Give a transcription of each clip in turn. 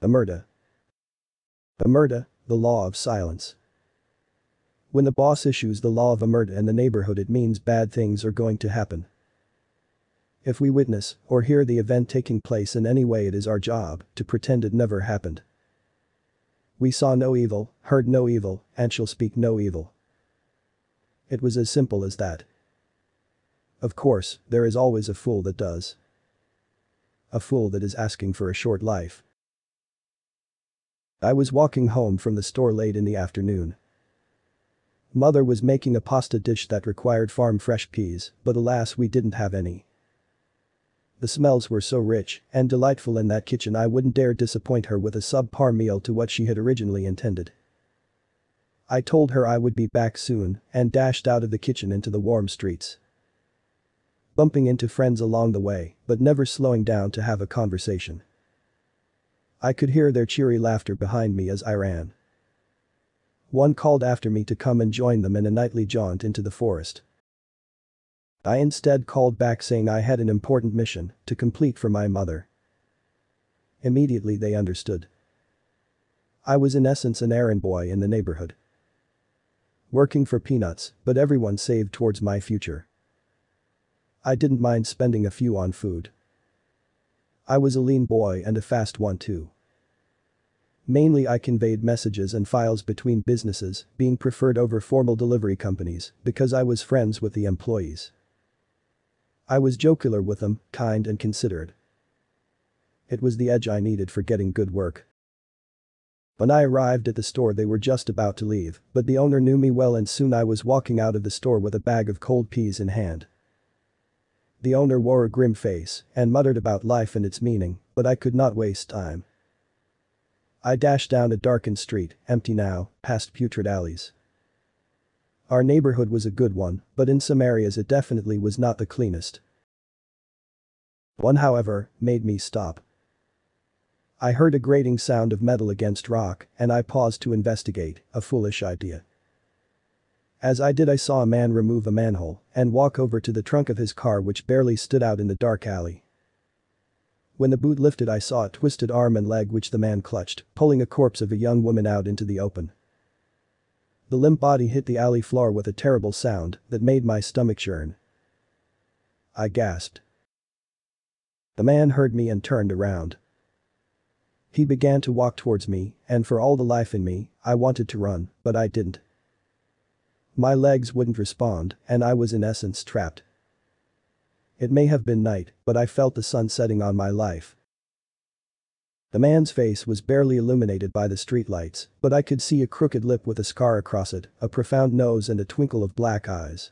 Omerta. Omerta, the law of silence. When the boss issues the law of Omerta in the neighborhood it means bad things are going to happen. If we witness or hear the event taking place in any way it is our job to pretend it never happened. We saw no evil, heard no evil, and shall speak no evil. It was as simple as that. Of course, there is always a fool that does. A fool that is asking for a short life. I was walking home from the store late in the afternoon. Mother was making a pasta dish that required farm fresh peas, but alas we didn't have any. The smells were so rich and delightful in that kitchen I wouldn't dare disappoint her with a subpar meal to what she had originally intended. I told her I would be back soon and dashed out of the kitchen into the warm streets. Bumping into friends along the way, but never slowing down to have a conversation. I could hear their cheery laughter behind me as I ran. One called after me to come and join them in a nightly jaunt into the forest. I instead called back saying I had an important mission to complete for my mother. Immediately they understood. I was in essence an errand boy in the neighborhood. Working for peanuts, but everyone saved towards my future. I didn't mind spending a few on food. I was a lean boy and a fast one too. Mainly I conveyed messages and files between businesses, being preferred over formal delivery companies, because I was friends with the employees. I was jocular with them, kind and considerate. It was the edge I needed for getting good work. When I arrived at the store they were just about to leave, but the owner knew me well and soon I was walking out of the store with a bag of cold peas in hand. The owner wore a grim face and muttered about life and its meaning, but I could not waste time. I dashed down a darkened street, empty now, past putrid alleys. Our neighborhood was a good one, but in some areas it definitely was not the cleanest. One however, made me stop. I heard a grating sound of metal against rock and I paused to investigate, a foolish idea. As I did I saw a man remove a manhole and walk over to the trunk of his car which barely stood out in the dark alley. When the boot lifted I saw a twisted arm and leg which the man clutched, pulling a corpse of a young woman out into the open. The limp body hit the alley floor with a terrible sound that made my stomach churn. I gasped. The man heard me and turned around. He began to walk towards me, and for all the life in me, I wanted to run, but I didn't. My legs wouldn't respond, and I was in essence trapped. It may have been night, but I felt the sun setting on my life. The man's face was barely illuminated by the streetlights, but I could see a crooked lip with a scar across it, a profound nose and a twinkle of black eyes.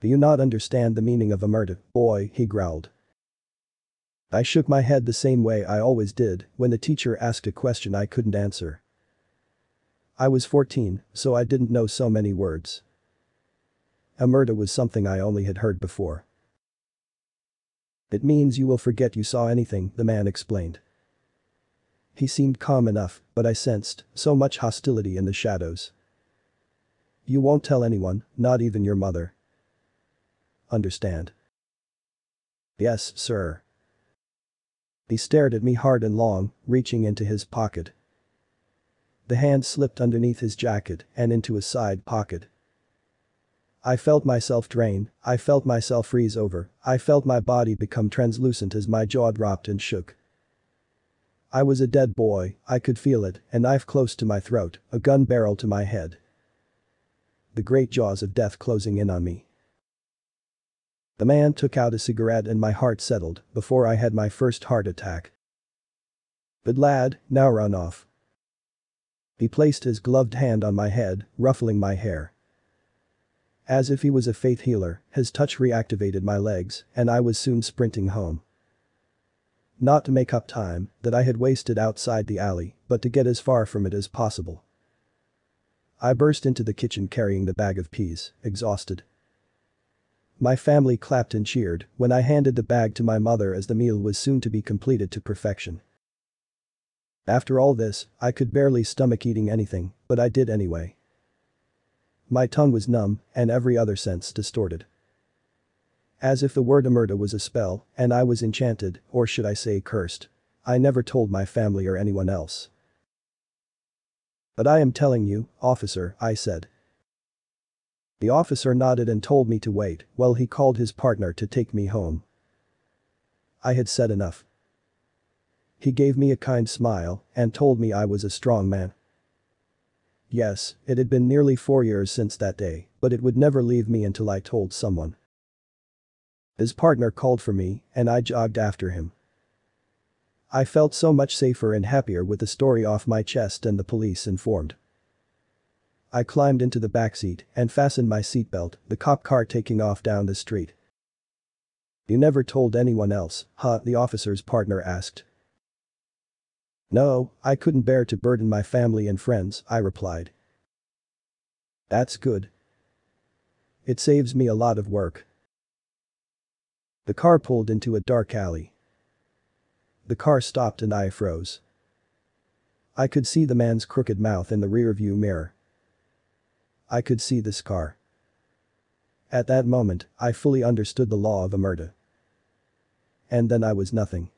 Do you not understand the meaning of Omerta, boy, he growled. I shook my head the same way I always did when the teacher asked a question I couldn't answer. I was 14, so I didn't know so many words. Omerta was something I only had heard before. It means you will forget you saw anything, the man explained. He seemed calm enough, but I sensed so much hostility in the shadows. You won't tell anyone, not even your mother. Understand? Yes, sir. He stared at me hard and long, reaching into his pocket. The hand slipped underneath his jacket and into his side pocket. I felt myself drain, I felt myself freeze over, I felt my body become translucent as my jaw dropped and shook. I was a dead boy, I could feel it, a knife close to my throat, a gun barrel to my head. The great jaws of death closing in on me. The man took out a cigarette and my heart settled before I had my first heart attack. But lad, now run off. He placed his gloved hand on my head, ruffling my hair. As if he was a faith healer, his touch reactivated my legs, and I was soon sprinting home. Not to make up time that I had wasted outside the alley, but to get as far from it as possible. I burst into the kitchen carrying the bag of peas, exhausted. My family clapped and cheered when I handed the bag to my mother as the meal was soon to be completed to perfection. After all this, I could barely stomach eating anything, but I did anyway. My tongue was numb, and every other sense distorted. As if the word omerta was a spell, and I was enchanted, or should I say cursed. I never told my family or anyone else. But I am telling you, officer, I said. The officer nodded and told me to wait while he called his partner to take me home. I had said enough. He gave me a kind smile and told me I was a strong man. Yes, it had been nearly four years since that day, but it would never leave me until I told someone. His partner called for me, and I jogged after him. I felt so much safer and happier with the story off my chest and the police informed. I climbed into the backseat and fastened my seatbelt, the cop car taking off down the street. You never told anyone else, huh, the officer's partner asked. No, I couldn't bear to burden my family and friends, I replied. That's good. It saves me a lot of work. The car pulled into a dark alley. The car stopped and I froze. I could see the man's crooked mouth in the rearview mirror. I could see this car. At that moment, I fully understood the law of Omerta. And then I was nothing.